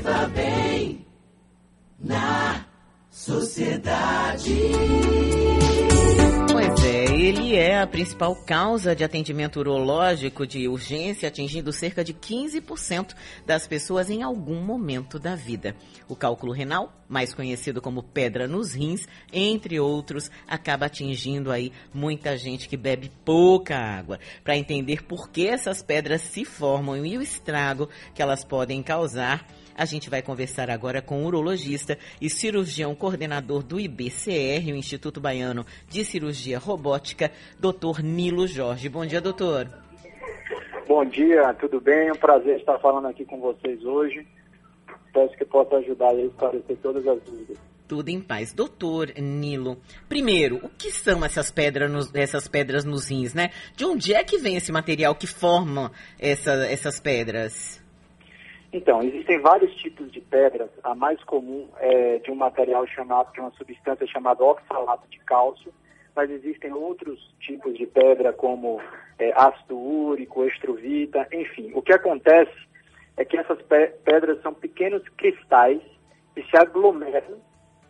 Viva bem na sociedade. Pois é, ele é a principal causa de atendimento urológico de urgência, atingindo cerca de 15% das pessoas em algum momento da vida. O cálculo renal, mais conhecido como pedra nos rins, entre outros, acaba atingindo aí muita gente que bebe pouca água. Para entender por que essas pedras se formam e o estrago que elas podem causar, a gente vai conversar agora com o urologista e cirurgião coordenador do IBCR, o Instituto Baiano de Cirurgia Robótica, doutor Nilo Jorge. Bom dia, doutor. Bom dia, tudo bem? É um prazer estar falando aqui com vocês hoje. Espero que possa ajudar a esclarecer todas as dúvidas. Tudo em paz. Doutor Nilo, primeiro, o que são essas pedras nos, essas pedras nos rins, né? De onde é que vem esse material que forma essa, essas pedras? Então, existem vários tipos de pedras. A mais comum é de um material chamado, de uma substância chamada oxalato de cálcio, mas existem outros tipos de pedra, como é, ácido úrico, estruvita, enfim. O que acontece é que essas pedras são pequenos cristais que se aglomeram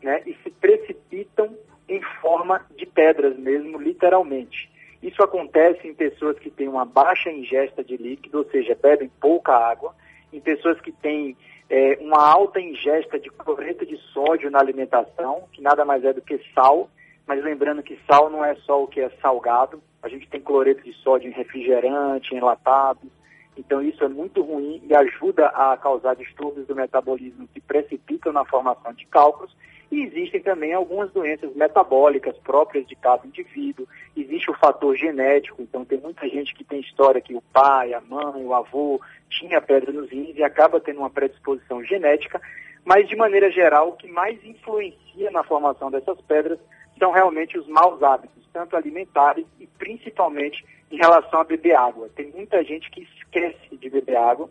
né, e se precipitam em forma de pedras mesmo, literalmente. Isso acontece em pessoas que têm uma baixa ingesta de líquido, ou seja, bebem pouca água, em pessoas que têm é, uma alta ingesta de cloreto de sódio na alimentação, que nada mais é do que sal, mas lembrando que sal não é só o que é salgado, a gente tem cloreto de sódio em refrigerante, em latados, então isso é muito ruim e ajuda a causar distúrbios do metabolismo que precipitam na formação de cálculos e existem também algumas doenças metabólicas próprias de cada indivíduo. Existe o fator genético, então tem muita gente que tem história que o pai, a mãe, o avô tinha pedra nos rins e acaba tendo uma predisposição genética, mas de maneira geral o que mais influencia na formação dessas pedras são realmente os maus hábitos, tanto alimentares e principalmente em relação a beber água. Tem muita gente que esquece de beber água,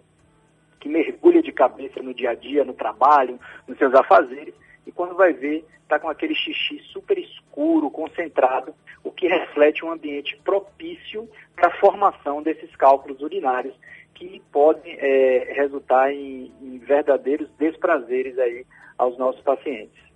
que mergulha de cabeça no dia a dia, no trabalho, nos seus afazeres, e quando vai ver, está com aquele xixi super escuro, concentrado, o que reflete um ambiente propício para a formação desses cálculos urinários, que podem é, resultar em, em verdadeiros desprazeres aí aos nossos pacientes.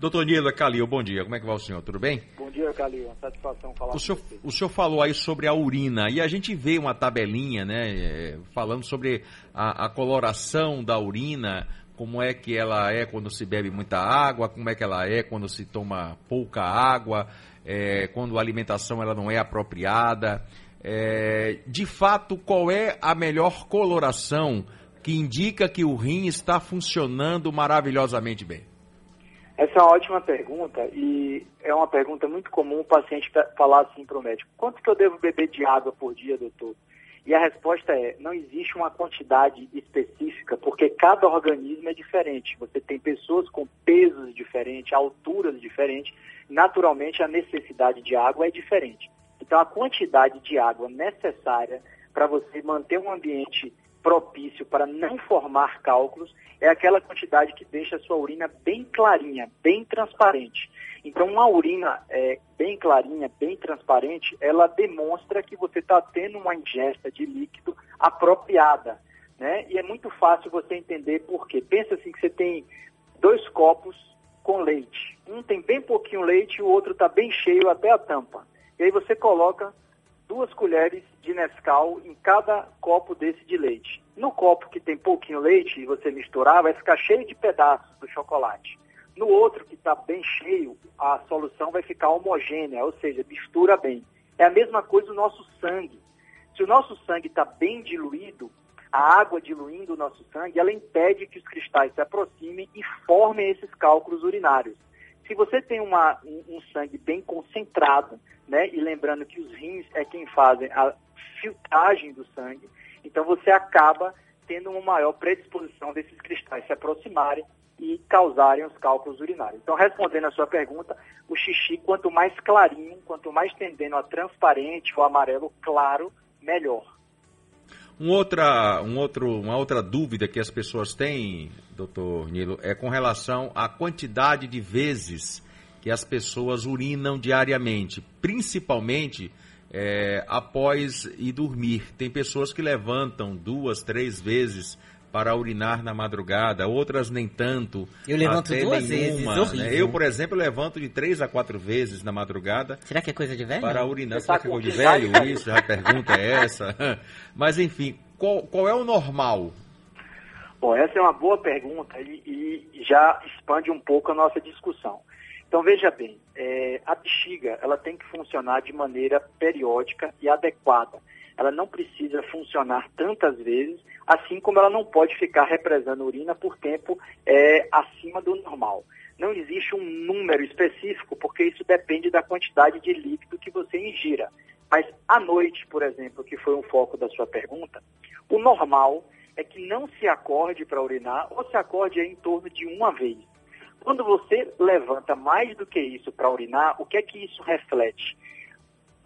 Doutor Nilo Calil, bom dia. Como é que vai o senhor? Tudo bem? Bom dia, Calil. Uma satisfação falar o senhor, com você. O senhor falou aí sobre a urina e a gente vê uma tabelinha, né, é, falando sobre a, a coloração da urina, como é que ela é quando se bebe muita água, como é que ela é quando se toma pouca água, é, quando a alimentação ela não é apropriada. É, de fato, qual é a melhor coloração que indica que o rim está funcionando maravilhosamente bem? Essa é uma ótima pergunta e é uma pergunta muito comum o paciente falar assim para o médico: quanto que eu devo beber de água por dia, doutor? E a resposta é: não existe uma quantidade específica, porque cada organismo é diferente. Você tem pessoas com pesos diferentes, alturas diferentes, naturalmente a necessidade de água é diferente. Então, a quantidade de água necessária para você manter um ambiente propício para não formar cálculos é aquela quantidade que deixa a sua urina bem clarinha, bem transparente. Então, uma urina é, bem clarinha, bem transparente, ela demonstra que você está tendo uma ingesta de líquido apropriada. Né? E é muito fácil você entender por quê. Pensa assim que você tem dois copos com leite. Um tem bem pouquinho leite e o outro está bem cheio até a tampa. E aí você coloca duas colheres de Nescau em cada copo desse de leite. No copo que tem pouquinho leite e você misturar, vai ficar cheio de pedaços do chocolate. No outro que está bem cheio, a solução vai ficar homogênea, ou seja, mistura bem. É a mesma coisa no nosso sangue. Se o nosso sangue está bem diluído, a água diluindo o nosso sangue, ela impede que os cristais se aproximem e formem esses cálculos urinários. Se você tem uma, um, um, sangue bem concentrado, né, e lembrando que os rins é quem fazem a filtragem do sangue, então você acaba tendo uma maior predisposição desses cristais se aproximarem e causarem os cálculos urinários. Então, respondendo a sua pergunta, o xixi, quanto mais clarinho, quanto mais tendendo a transparente ou amarelo claro, melhor. Um outra, um outro, uma outra dúvida que as pessoas têm, doutor Nilo, é com relação à quantidade de vezes que as pessoas urinam diariamente, principalmente é, após ir dormir. Tem pessoas que levantam duas, três vezes para urinar na madrugada, outras nem tanto. Eu levanto até duas nenhuma, vezes, né? Eu, por exemplo, levanto de três a quatro vezes na madrugada Será que é coisa de velho? para urinar. Você Será tá que é coisa de velho isso? A pergunta é essa. Mas enfim, qual, qual é o normal? Bom, essa é uma boa pergunta e, e já expande um pouco a nossa discussão. Então, veja bem, é, a bexiga ela tem que funcionar de maneira periódica e adequada. Ela não precisa funcionar tantas vezes, assim como ela não pode ficar represando urina por tempo é, acima do normal. Não existe um número específico, porque isso depende da quantidade de líquido que você ingira. Mas à noite, por exemplo, que foi um foco da sua pergunta, o normal é que não se acorde para urinar ou se acorde em torno de uma vez. Quando você levanta mais do que isso para urinar, o que é que isso reflete?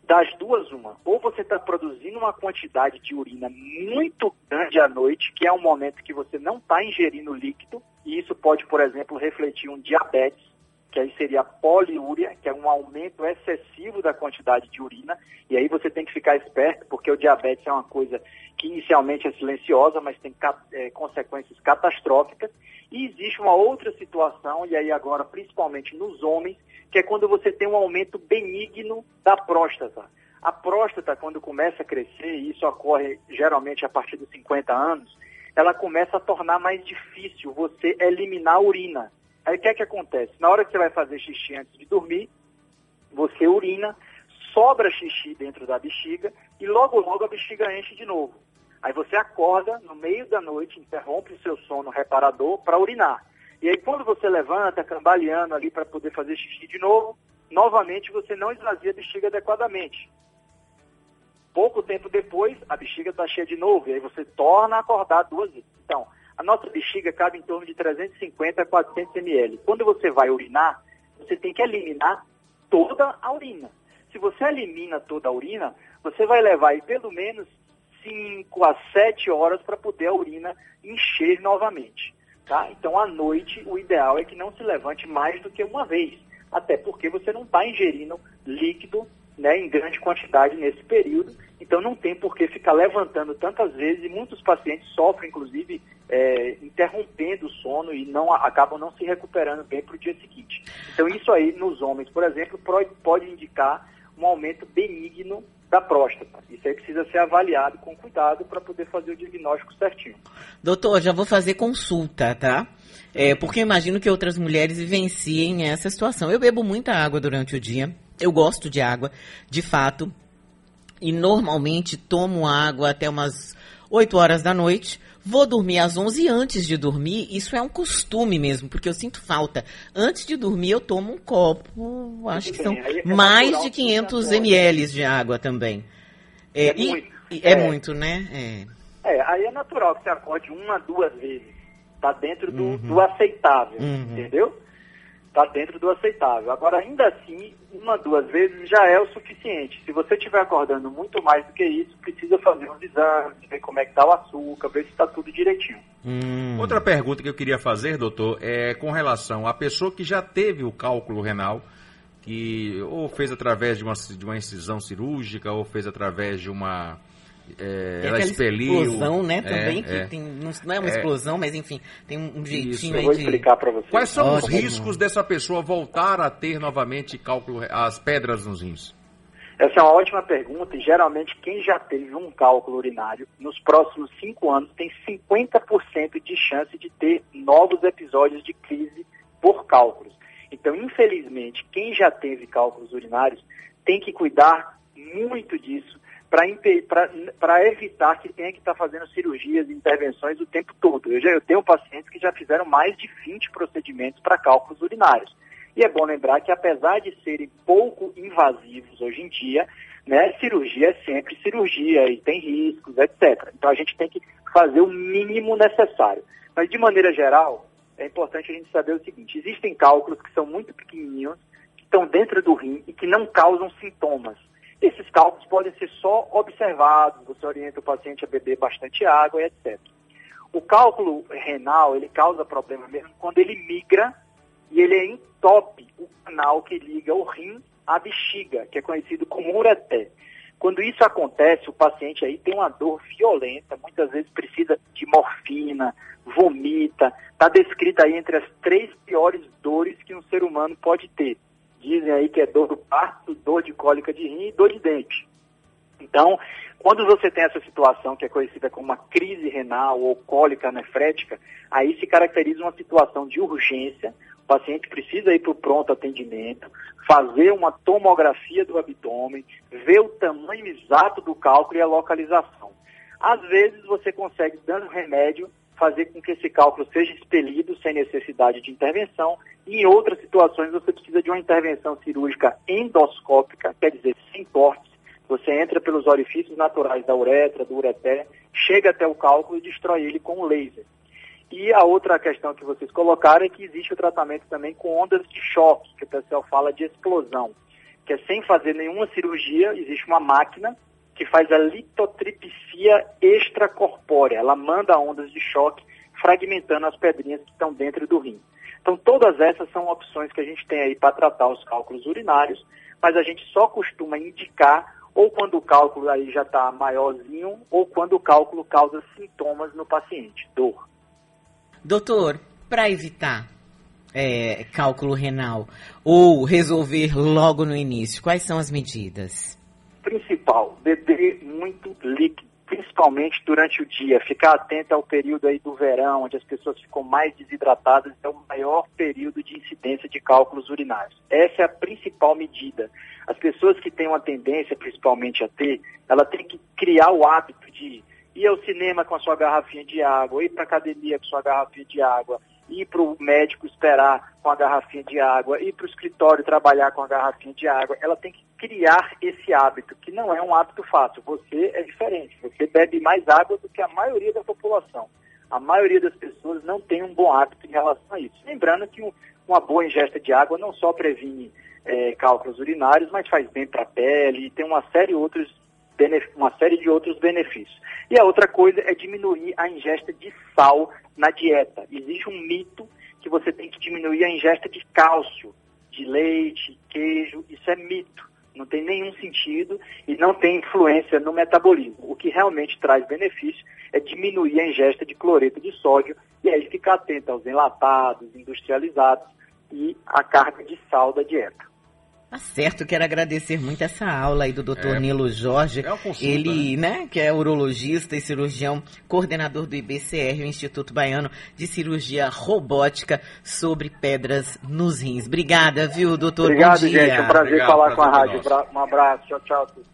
Das duas, uma. Ou você está produzindo uma quantidade de urina muito grande à noite, que é um momento que você não está ingerindo líquido, e isso pode, por exemplo, refletir um diabetes, que aí seria poliúria, que é um aumento excessivo da quantidade de urina, e aí você tem que ficar esperto, porque o diabetes é uma coisa que inicialmente é silenciosa, mas tem eh, consequências catastróficas. E existe uma outra situação, e aí agora principalmente nos homens, que é quando você tem um aumento benigno da próstata. A próstata, quando começa a crescer, e isso ocorre geralmente a partir dos 50 anos, ela começa a tornar mais difícil você eliminar a urina. Aí o que é que acontece? Na hora que você vai fazer xixi antes de dormir, você urina, sobra xixi dentro da bexiga e logo logo a bexiga enche de novo. Aí você acorda no meio da noite, interrompe o seu sono reparador para urinar. E aí quando você levanta, cambaleando ali para poder fazer xixi de novo, novamente você não esvazia a bexiga adequadamente. Pouco tempo depois, a bexiga está cheia de novo, e aí você torna a acordar duas vezes. Então, a nossa bexiga cabe em torno de 350 a 400 ml. Quando você vai urinar, você tem que eliminar toda a urina. Se você elimina toda a urina, você vai levar aí pelo menos 5 a 7 horas para poder a urina encher novamente. Tá? Então, à noite, o ideal é que não se levante mais do que uma vez. Até porque você não está ingerindo líquido né, em grande quantidade nesse período. Então, não tem por que ficar levantando tantas vezes. E muitos pacientes sofrem, inclusive, é, interrompendo o sono e não acabam não se recuperando bem para o dia seguinte. Então, isso aí, nos homens, por exemplo, pode indicar um aumento benigno da próstata. Isso aí precisa ser avaliado com cuidado para poder fazer o diagnóstico certinho. Doutor, já vou fazer consulta, tá? É, porque imagino que outras mulheres vivenciem essa situação. Eu bebo muita água durante o dia. Eu gosto de água, de fato. E normalmente tomo água até umas 8 horas da noite. Vou dormir às 11 e antes de dormir, isso é um costume mesmo, porque eu sinto falta. Antes de dormir eu tomo um copo, acho que são é mais de que 500 você ml de água também. É, É e- muito. e- é É. muito, né? É. É, aí é natural que você acorde uma, duas vezes. Está dentro do, Uhum. do aceitável, Uhum. entendeu? Está dentro do aceitável. Agora, ainda assim, uma, duas vezes já é o suficiente. Se você estiver acordando muito mais do que isso, precisa fazer uns exames, ver como é que está o açúcar, ver se está tudo direitinho. Hum. Outra pergunta que eu queria fazer, doutor, é com relação à pessoa que já teve o cálculo renal, que ou fez através de uma, de uma incisão cirúrgica, ou fez através de uma. É, ela aquela expeliu. explosão, né, também, É, que é. tem, não, é uma É. explosão, mas enfim, tem um, jeitinho Eu aí vou de... explicar para você. Quais são os riscos dessa pessoa voltar a ter novamente cálculo, as pedras nos rins? Essa é uma ótima pergunta e geralmente quem já teve um cálculo urinário nos próximos cinco anos tem 50% de chance de ter novos episódios de crise por cálculos. Então, infelizmente, quem já teve cálculos urinários tem que cuidar muito disso para evitar que tenha que estar fazendo cirurgias e intervenções o tempo todo. Eu, já, eu tenho pacientes que já fizeram mais de 20 procedimentos para cálculos urinários. E é bom lembrar que, apesar de serem pouco invasivos hoje em dia, né, cirurgia é sempre cirurgia e tem riscos, etc. Então a gente tem que fazer o mínimo necessário. Mas, de maneira geral, é importante a gente saber o seguinte: existem cálculos que são muito pequenininhos, que estão dentro do rim e que não causam sintomas. Esses cálculos podem ser só observados, você orienta o paciente a beber bastante água e etc. O cálculo renal, ele causa problema mesmo quando ele migra e ele entope o canal que liga o rim à bexiga, que é conhecido como ureté. Quando isso acontece, o paciente aí tem uma dor violenta, muitas vezes precisa de morfina, vomita, está descrita aí entre as três piores dores que um ser humano pode ter. Dizem aí que é dor do parto, dor de cólica de rim e dor de dente. Então, quando você tem essa situação que é conhecida como uma crise renal ou cólica nefrética, aí se caracteriza uma situação de urgência. O paciente precisa ir para o pronto atendimento, fazer uma tomografia do abdômen, ver o tamanho exato do cálculo e a localização. Às vezes você consegue, dando remédio, fazer com que esse cálculo seja expelido sem necessidade de intervenção. E em outras situações você precisa de uma intervenção cirúrgica endoscópica, quer dizer, sem cortes. Você entra pelos orifícios naturais da uretra, do ureter, chega até o cálculo e destrói ele com o laser. E a outra questão que vocês colocaram é que existe o tratamento também com ondas de choque, que o pessoal fala de explosão, que é sem fazer nenhuma cirurgia, existe uma máquina que faz a litotripsia extracorpórea. Ela manda ondas de choque, fragmentando as pedrinhas que estão dentro do rim. Então, todas essas são opções que a gente tem aí para tratar os cálculos urinários, mas a gente só costuma indicar ou quando o cálculo aí já está maiorzinho, ou quando o cálculo causa sintomas no paciente, dor. Doutor, para evitar é, cálculo renal ou resolver logo no início, quais são as medidas? Principal, beber muito líquido, principalmente durante o dia. Ficar atento ao período aí do verão, onde as pessoas ficam mais desidratadas, é o maior período de incidência de cálculos urinários. Essa é a principal medida. As pessoas que têm uma tendência, principalmente a ter, ela tem que criar o hábito de ir ao cinema com a sua garrafinha de água, ir para a academia com a sua garrafinha de água, ir para o médico esperar com a garrafinha de água, ir para o escritório trabalhar com a garrafinha de água. Ela tem que criar esse hábito, que não é um hábito fácil. Você é diferente, você bebe mais água do que a maioria da população. A maioria das pessoas não tem um bom hábito em relação a isso. Lembrando que um, uma boa ingesta de água não só previne é, cálculos urinários, mas faz bem para a pele, tem uma série, outros, uma série de outros benefícios. E a outra coisa é diminuir a ingesta de sal na dieta. Existe um mito que você tem que diminuir a ingesta de cálcio, de leite, queijo, isso é mito. Não tem nenhum sentido e não tem influência no metabolismo. O que realmente traz benefício é diminuir a ingesta de cloreto de sódio e aí ficar atento aos enlatados, industrializados e a carga de sal da dieta. Tá certo, quero agradecer muito essa aula aí do Dr. É, Nilo Jorge. É um consulta, ele, né? né, que é urologista e cirurgião, coordenador do IBCR, o Instituto Baiano de Cirurgia Robótica sobre pedras nos rins. Obrigada, viu, doutor? Obrigado, gente. É um prazer Obrigado, falar com a rádio. Um abraço. Tchau, tchau.